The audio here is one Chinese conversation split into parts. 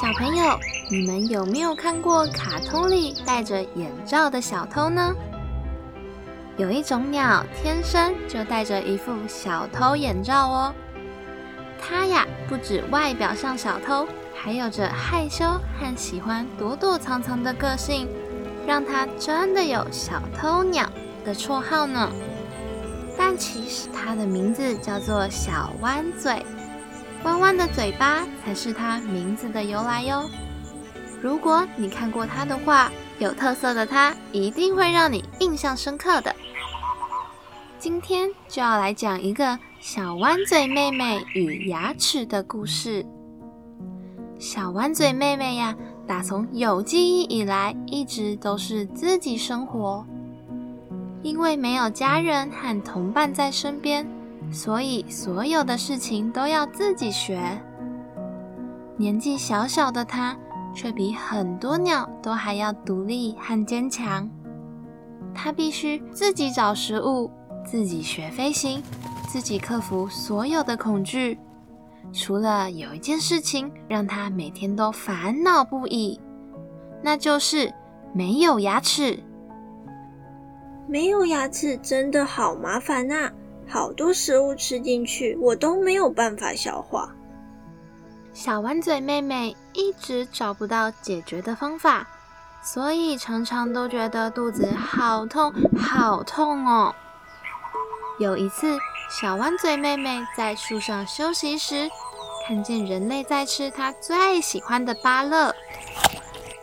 小朋友，你们有没有看过卡通里戴着眼罩的小偷呢？有一种鸟天生就戴着一副小偷眼罩哦。它呀，不止外表像小偷，还有着害羞和喜欢躲躲藏藏的个性，让它真的有“小偷鸟”的绰号呢。但其实它的名字叫做小弯嘴。弯弯的嘴巴才是它名字的由来哟。如果你看过它的话，有特色的它一定会让你印象深刻的。今天就要来讲一个小弯嘴妹妹与牙齿的故事。小弯嘴妹妹呀，打从有记忆以来，一直都是自己生活，因为没有家人和同伴在身边。所以，所有的事情都要自己学。年纪小小的它，却比很多鸟都还要独立和坚强。它必须自己找食物，自己学飞行，自己克服所有的恐惧。除了有一件事情让它每天都烦恼不已，那就是没有牙齿。没有牙齿真的好麻烦啊！好多食物吃进去，我都没有办法消化。小弯嘴妹妹一直找不到解决的方法，所以常常都觉得肚子好痛好痛哦。有一次，小弯嘴妹妹在树上休息时，看见人类在吃她最喜欢的芭乐。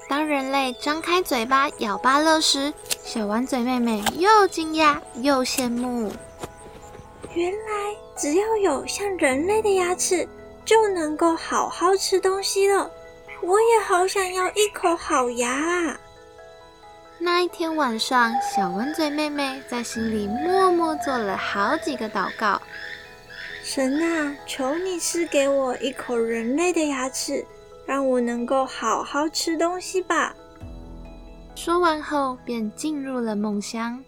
当人类张开嘴巴咬芭乐时，小弯嘴妹妹又惊讶又羡慕。原来只要有像人类的牙齿，就能够好好吃东西了。我也好想要一口好牙啊！那一天晚上，小弯嘴妹妹在心里默默做了好几个祷告：神啊，求你赐给我一口人类的牙齿，让我能够好好吃东西吧。说完后，便进入了梦乡。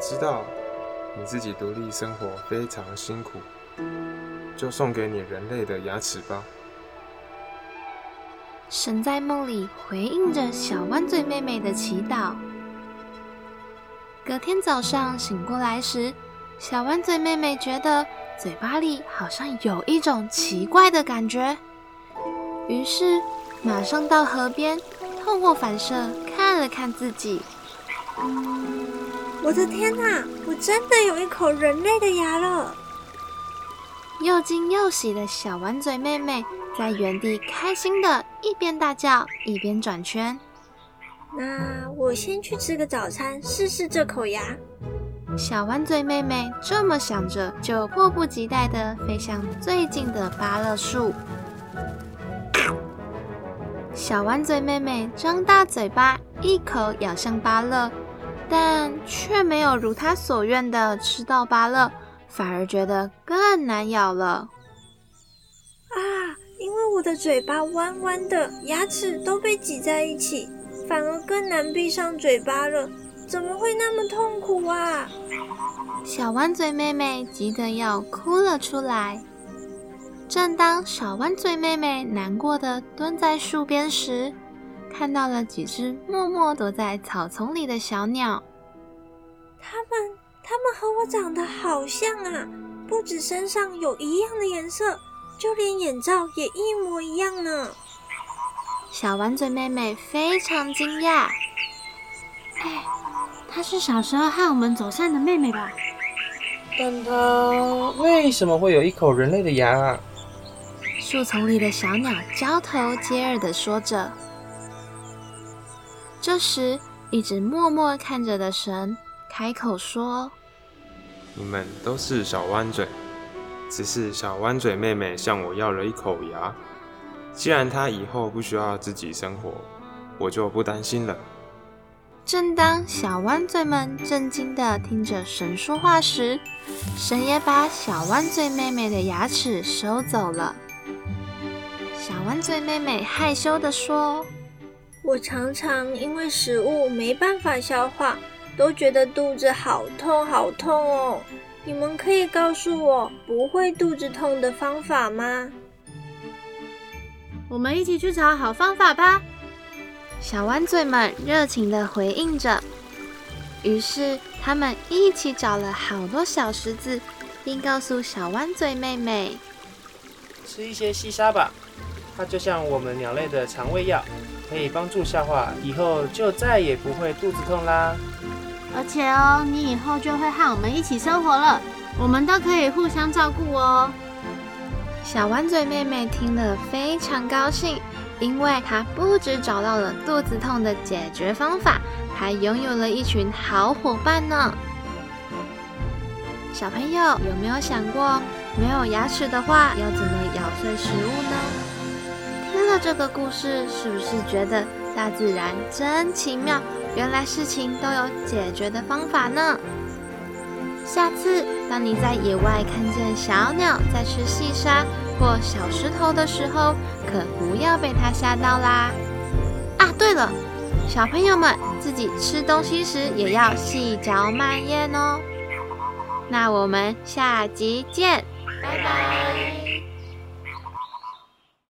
知道你自己独立生活非常辛苦，就送给你人类的牙齿吧。神在梦里回应着小弯嘴妹妹的祈祷。隔天早上醒过来时，小弯嘴妹妹觉得嘴巴里好像有一种奇怪的感觉，于是马上到河边，透过反射看了看自己。我的天哪！我真的有一口人类的牙了！又惊又喜的小丸嘴妹妹在原地开心的一边大叫一边转圈。那我先去吃个早餐，试试这口牙。小丸嘴妹妹这么想着，就迫不及待的飞向最近的芭乐树。小丸嘴妹妹张大嘴巴，一口咬向芭乐。但却没有如他所愿的吃到芭乐，反而觉得更难咬了。啊！因为我的嘴巴弯弯的，牙齿都被挤在一起，反而更难闭上嘴巴了。怎么会那么痛苦啊？小弯嘴妹妹急得要哭了出来。正当小弯嘴妹妹难过的蹲在树边时，看到了几只默默躲在草丛里的小鸟，它们，它们和我长得好像啊！不止身上有一样的颜色，就连眼罩也一模一样呢。小丸嘴妹妹非常惊讶。哎，她是小时候和我们走散的妹妹吧？但她为什么会有一口人类的牙啊？树丛里的小鸟交头接耳的说着。这时，一直默默看着的神开口说：“你们都是小弯嘴，只是小弯嘴妹妹向我要了一口牙。既然她以后不需要自己生活，我就不担心了。”正当小弯嘴们震惊地听着神说话时，神也把小弯嘴妹妹的牙齿收走了。小弯嘴妹妹害羞地说。我常常因为食物没办法消化，都觉得肚子好痛好痛哦。你们可以告诉我不会肚子痛的方法吗？我们一起去找好方法吧！小弯嘴们热情地回应着。于是，他们一起找了好多小石子，并告诉小弯嘴妹妹：“吃一些细沙吧，它就像我们鸟类的肠胃药，可以帮助消化，以后就再也不会肚子痛啦。而且哦，你以后就会和我们一起生活了，我们都可以互相照顾哦。”小弯嘴妹妹听了非常高兴，因为她不止找到了肚子痛的解决方法，还拥有了一群好伙伴呢。小朋友有没有想过，没有牙齿的话要怎么咬碎食物呢？这个故事，是不是觉得大自然真奇妙？原来事情都有解决的方法呢？下次当你在野外看见小鸟在吃细沙或小石头的时候，可不要被它吓到啦！啊，对了，小朋友们自己吃东西时也要细嚼慢咽哦。那我们下集见，拜拜。